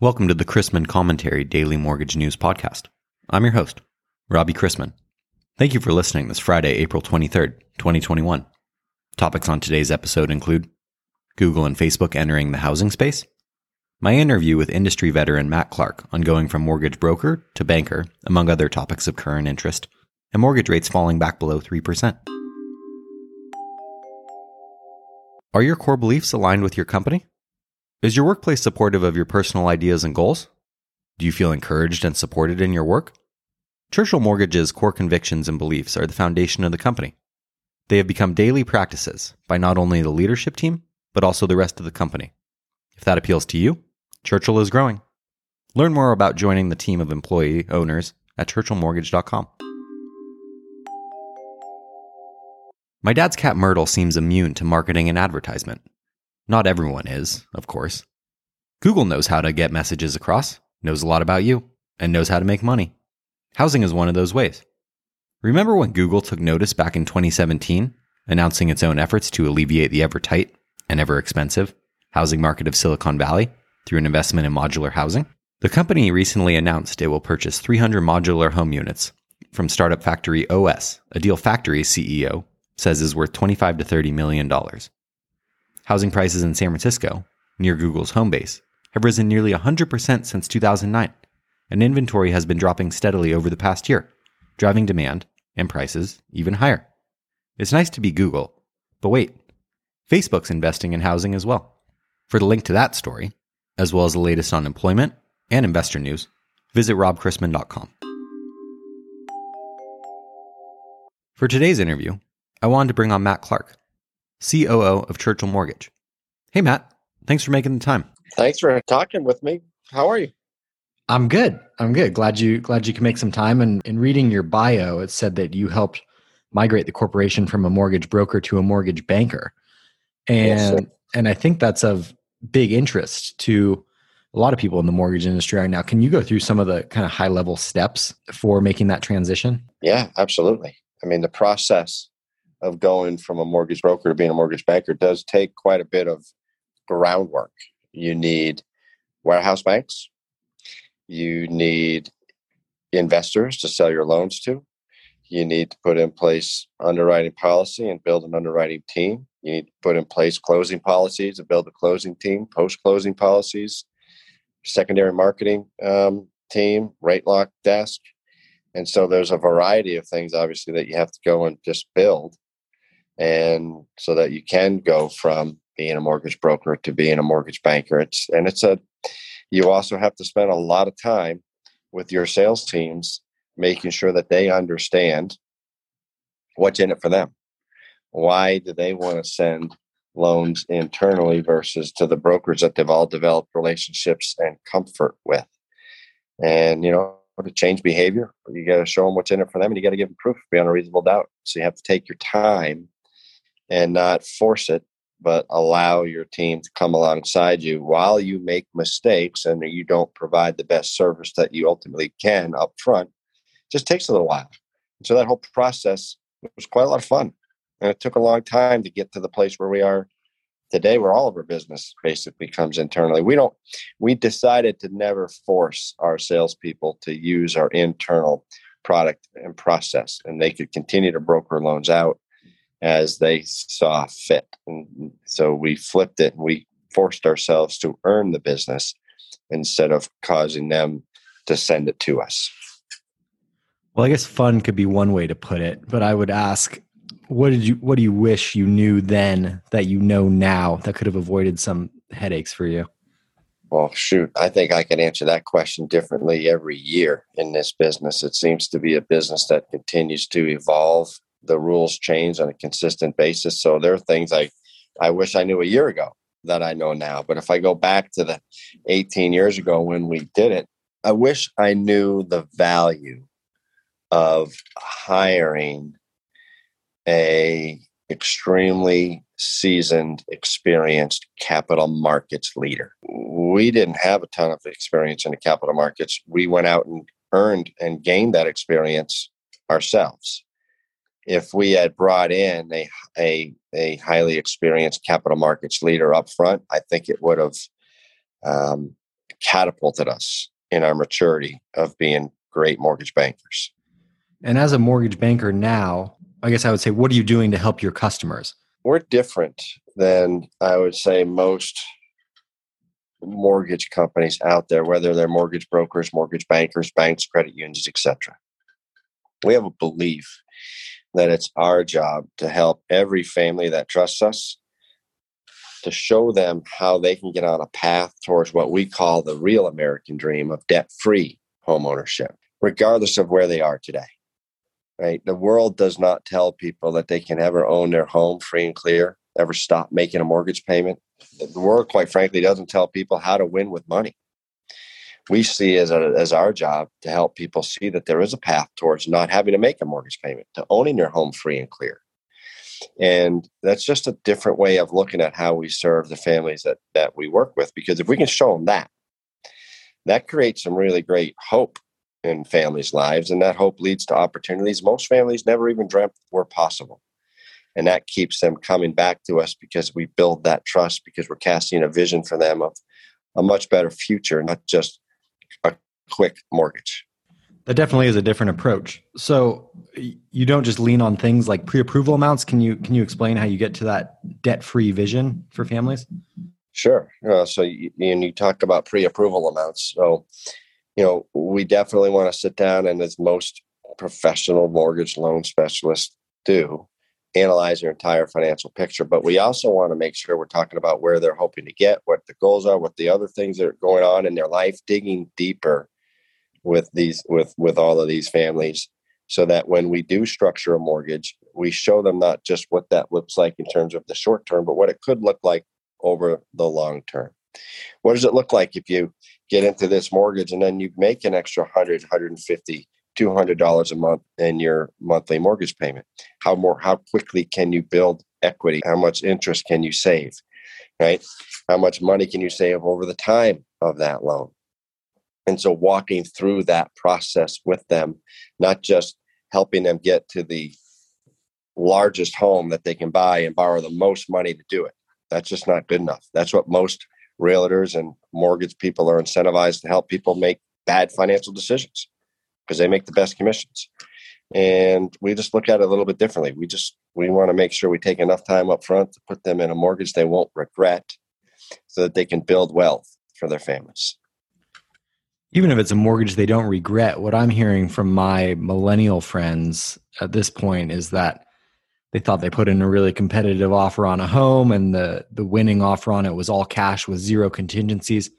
Welcome to the Chrisman Commentary Daily Mortgage News Podcast. I'm your host, Robbie Chrisman. Thank you for listening this Friday, April 23rd, 2021. Topics on today's episode include Google and Facebook entering the housing space, my interview with industry veteran Matt Clark on going from mortgage broker to banker, among other topics of current interest, and mortgage rates falling back below 3%. Are your core beliefs aligned with your company? Is your workplace supportive of your personal ideas and goals? Do you feel encouraged and supported in your work? Churchill Mortgage's core convictions and beliefs are the foundation of the company. They have become daily practices by not only the leadership team, but also the rest of the company. If that appeals to you, Churchill is growing. Learn more about joining the team of employee owners at churchillmortgage.com. My dad's cat Myrtle seems immune to marketing and advertisement. Not everyone is, of course. Google knows how to get messages across, knows a lot about you, and knows how to make money. Housing is one of those ways. Remember when Google took notice back in 2017, announcing its own efforts to alleviate the ever tight and ever expensive housing market of Silicon Valley through an investment in modular housing? The company recently announced it will purchase 300 modular home units from startup factory OS, a deal factory CEO says is worth 25 to 30 million dollars. Housing prices in San Francisco, near Google's home base, have risen nearly 100% since 2009, and inventory has been dropping steadily over the past year, driving demand and prices even higher. It's nice to be Google, but wait, Facebook's investing in housing as well. For the link to that story, as well as the latest on employment and investor news, visit robchrisman.com. For today's interview, I wanted to bring on Matt Clark, COO of Churchill Mortgage. Hey, Matt. Thanks for making the time. Thanks for talking with me. How are you? I'm good. I'm good. Glad you glad you can make some time. And in reading your bio, it said that you helped migrate the corporation from a mortgage broker to a mortgage banker. And yes, and I think that's of big interest to a lot of people in the mortgage industry right now. Can you go through some of the kind of high level steps for making that transition? Yeah, absolutely. I mean, the process of going from a mortgage broker to being a mortgage banker does take quite a bit of groundwork. You need warehouse banks, you need investors to sell your loans to, you need to put in place underwriting policy and build an underwriting team. You need to put in place closing policies and build a closing team, post closing policies, secondary marketing um, team, rate lock desk. And so there's a variety of things, obviously, that you have to go and just build and so that you can go from being a mortgage broker to being a mortgage banker. It's and it's a you also have to spend a lot of time with your sales teams making sure that they understand what's in it for them. Why do they want to send loans internally versus to the brokers that they've all developed relationships and comfort with? And you know to change behavior you got to show them what's in it for them and you got to give them proof beyond a reasonable doubt. So you have to take your time and not force it, but allow your team to come alongside you while you make mistakes and you don't provide the best service that you ultimately can up front. Just takes a little while. so that whole process was quite a lot of fun. And it took a long time to get to the place where we are today, where all of our business basically comes internally. We don't, we decided to never force our salespeople to use our internal product and process, and they could continue to broker loans out as they saw fit. And so we flipped it and we forced ourselves to earn the business instead of causing them to send it to us. Well, I guess fun could be one way to put it, but I would ask what did you what do you wish you knew then that you know now that could have avoided some headaches for you? Well, shoot, I think I can answer that question differently every year in this business. It seems to be a business that continues to evolve the rules change on a consistent basis. So there are things I, I wish I knew a year ago that I know now. But if I go back to the 18 years ago when we did it, I wish I knew the value of hiring a extremely seasoned, experienced capital markets leader. We didn't have a ton of experience in the capital markets. We went out and earned and gained that experience ourselves if we had brought in a, a, a highly experienced capital markets leader up front, I think it would have um, catapulted us in our maturity of being great mortgage bankers. And as a mortgage banker now, I guess I would say, what are you doing to help your customers? We're different than I would say most mortgage companies out there, whether they're mortgage brokers, mortgage bankers, banks, credit unions, etc. We have a belief that it's our job to help every family that trusts us to show them how they can get on a path towards what we call the real American dream of debt free homeownership, regardless of where they are today. Right? The world does not tell people that they can ever own their home free and clear, ever stop making a mortgage payment. The world, quite frankly, doesn't tell people how to win with money. We see as, a, as our job to help people see that there is a path towards not having to make a mortgage payment, to owning their home free and clear. And that's just a different way of looking at how we serve the families that, that we work with. Because if we can show them that, that creates some really great hope in families' lives. And that hope leads to opportunities most families never even dreamt were possible. And that keeps them coming back to us because we build that trust because we're casting a vision for them of a much better future, not just a quick mortgage. That definitely is a different approach. So you don't just lean on things like pre-approval amounts. Can you can you explain how you get to that debt-free vision for families? Sure. Uh, so you, and you talk about pre-approval amounts. So you know we definitely want to sit down and as most professional mortgage loan specialists do analyze their entire financial picture but we also want to make sure we're talking about where they're hoping to get what the goals are what the other things that are going on in their life digging deeper with these with with all of these families so that when we do structure a mortgage we show them not just what that looks like in terms of the short term but what it could look like over the long term. What does it look like if you get into this mortgage and then you make an extra 100 150 200 dollars a month in your monthly mortgage payment. How more how quickly can you build equity? How much interest can you save right? How much money can you save over the time of that loan? And so walking through that process with them, not just helping them get to the largest home that they can buy and borrow the most money to do it. That's just not good enough. That's what most realtors and mortgage people are incentivized to help people make bad financial decisions because they make the best commissions. And we just look at it a little bit differently. We just we want to make sure we take enough time up front to put them in a mortgage they won't regret so that they can build wealth for their families even if it's a mortgage they don't regret, what I'm hearing from my millennial friends at this point is that they thought they put in a really competitive offer on a home and the the winning offer on it was all cash with zero contingencies.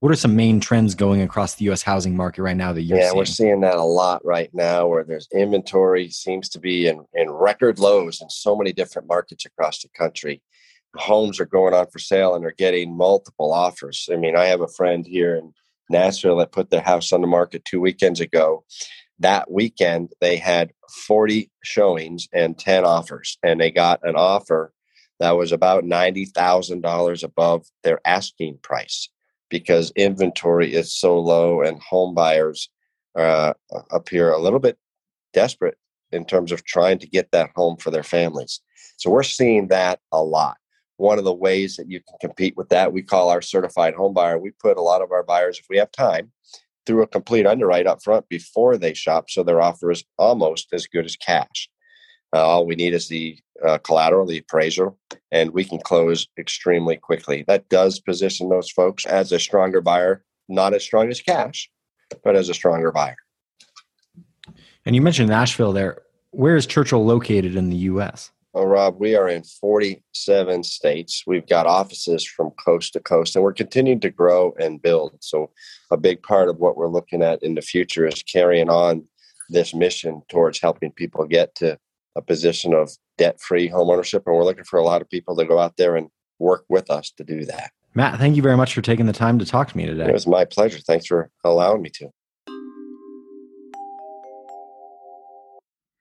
What are some main trends going across the US housing market right now that you're yeah, seeing? we're seeing that a lot right now where there's inventory seems to be in, in record lows in so many different markets across the country. Homes are going on for sale and they're getting multiple offers. I mean, I have a friend here in Nashville that put their house on the market two weekends ago. That weekend, they had 40 showings and 10 offers, and they got an offer that was about $90,000 above their asking price because inventory is so low and home buyers uh, appear a little bit desperate in terms of trying to get that home for their families. So we're seeing that a lot. One of the ways that you can compete with that we call our certified home buyer. We put a lot of our buyers if we have time through a complete underwrite up front before they shop so their offer is almost as good as cash all we need is the uh, collateral the appraiser, and we can close extremely quickly that does position those folks as a stronger buyer not as strong as cash but as a stronger buyer and you mentioned nashville there where is churchill located in the us Oh, Rob, we are in 47 states. We've got offices from coast to coast, and we're continuing to grow and build. So, a big part of what we're looking at in the future is carrying on this mission towards helping people get to a position of debt free homeownership. And we're looking for a lot of people to go out there and work with us to do that. Matt, thank you very much for taking the time to talk to me today. It was my pleasure. Thanks for allowing me to.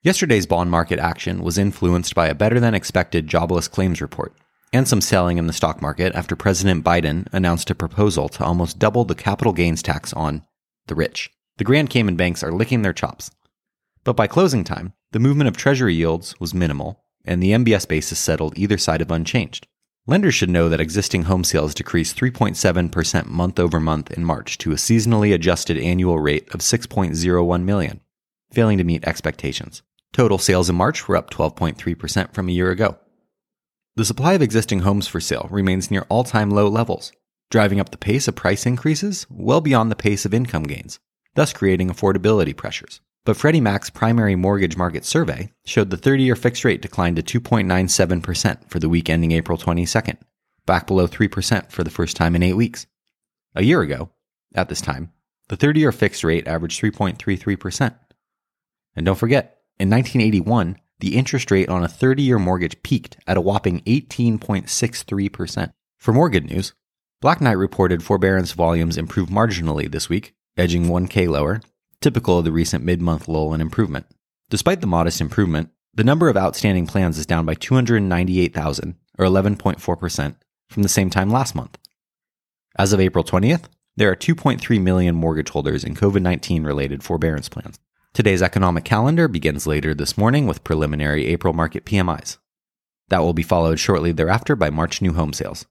Yesterday's bond market action was influenced by a better than expected jobless claims report and some selling in the stock market after President Biden announced a proposal to almost double the capital gains tax on the rich. The Grand Cayman banks are licking their chops. But by closing time, the movement of treasury yields was minimal, and the MBS basis settled either side of unchanged. Lenders should know that existing home sales decreased 3.7% month over month in March to a seasonally adjusted annual rate of 6.01 million, failing to meet expectations. Total sales in March were up 12.3% from a year ago. The supply of existing homes for sale remains near all time low levels, driving up the pace of price increases well beyond the pace of income gains, thus creating affordability pressures. But Freddie Mac's primary mortgage market survey showed the 30 year fixed rate declined to 2.97% for the week ending April 22nd, back below 3% for the first time in eight weeks. A year ago, at this time, the 30 year fixed rate averaged 3.33%. And don't forget, in 1981, the interest rate on a 30 year mortgage peaked at a whopping 18.63%. For more good news, Black Knight reported forbearance volumes improved marginally this week, edging 1K lower typical of the recent mid month lull in improvement. Despite the modest improvement, the number of outstanding plans is down by 298,000, or 11.4%, from the same time last month. As of April 20th, there are 2.3 million mortgage holders in COVID 19 related forbearance plans. Today's economic calendar begins later this morning with preliminary April market PMIs. That will be followed shortly thereafter by March new home sales.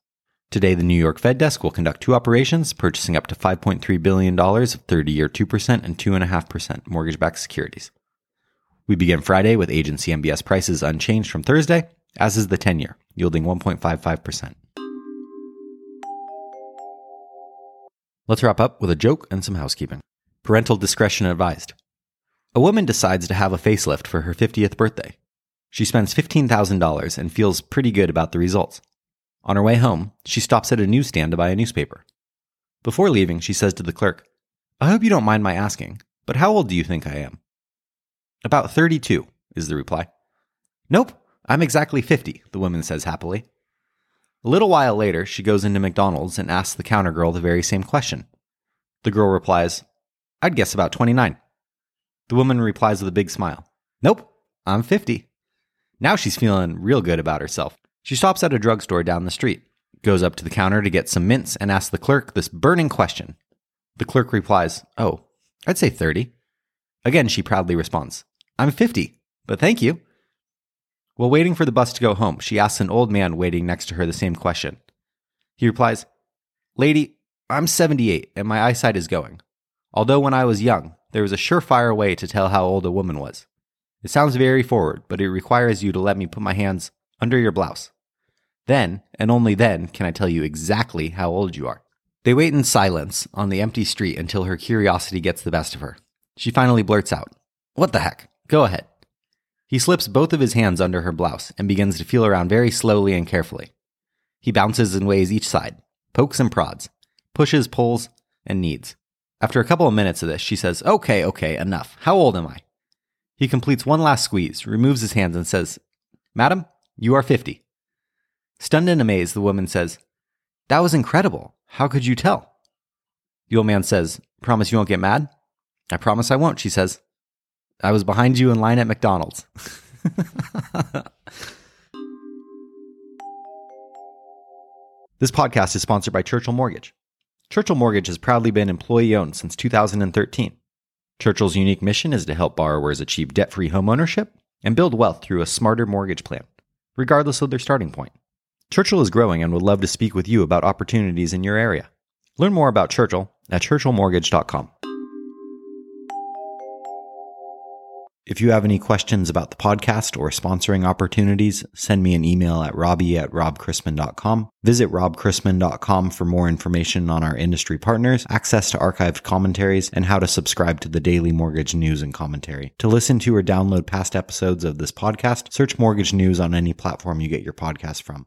Today, the New York Fed desk will conduct two operations, purchasing up to $5.3 billion of 30 year 2% and 2.5% mortgage backed securities. We begin Friday with agency MBS prices unchanged from Thursday, as is the 10 year, yielding 1.55%. Let's wrap up with a joke and some housekeeping. Parental discretion advised. A woman decides to have a facelift for her 50th birthday. She spends $15,000 and feels pretty good about the results. On her way home, she stops at a newsstand to buy a newspaper. Before leaving, she says to the clerk, I hope you don't mind my asking, but how old do you think I am? About 32, is the reply. Nope, I'm exactly 50, the woman says happily. A little while later, she goes into McDonald's and asks the counter girl the very same question. The girl replies, I'd guess about 29. The woman replies with a big smile, Nope, I'm 50. Now she's feeling real good about herself. She stops at a drugstore down the street, goes up to the counter to get some mints, and asks the clerk this burning question. The clerk replies, Oh, I'd say 30. Again, she proudly responds, I'm 50, but thank you. While waiting for the bus to go home, she asks an old man waiting next to her the same question. He replies, Lady, I'm 78 and my eyesight is going. Although when I was young, there was a surefire way to tell how old a woman was. It sounds very forward, but it requires you to let me put my hands under your blouse. Then, and only then, can I tell you exactly how old you are. They wait in silence on the empty street until her curiosity gets the best of her. She finally blurts out, What the heck? Go ahead. He slips both of his hands under her blouse and begins to feel around very slowly and carefully. He bounces and weighs each side, pokes and prods, pushes, pulls, and kneads. After a couple of minutes of this, she says, Okay, okay, enough. How old am I? He completes one last squeeze, removes his hands, and says, Madam, you are 50. Stunned and amazed, the woman says, That was incredible. How could you tell? The old man says, Promise you won't get mad? I promise I won't, she says. I was behind you in line at McDonald's. this podcast is sponsored by Churchill Mortgage. Churchill Mortgage has proudly been employee owned since 2013. Churchill's unique mission is to help borrowers achieve debt free homeownership and build wealth through a smarter mortgage plan, regardless of their starting point. Churchill is growing and would love to speak with you about opportunities in your area. Learn more about Churchill at churchillmortgage.com. If you have any questions about the podcast or sponsoring opportunities, send me an email at robbie at robchrisman.com. Visit robchrisman.com for more information on our industry partners, access to archived commentaries, and how to subscribe to the daily mortgage news and commentary. To listen to or download past episodes of this podcast, search mortgage news on any platform you get your podcast from.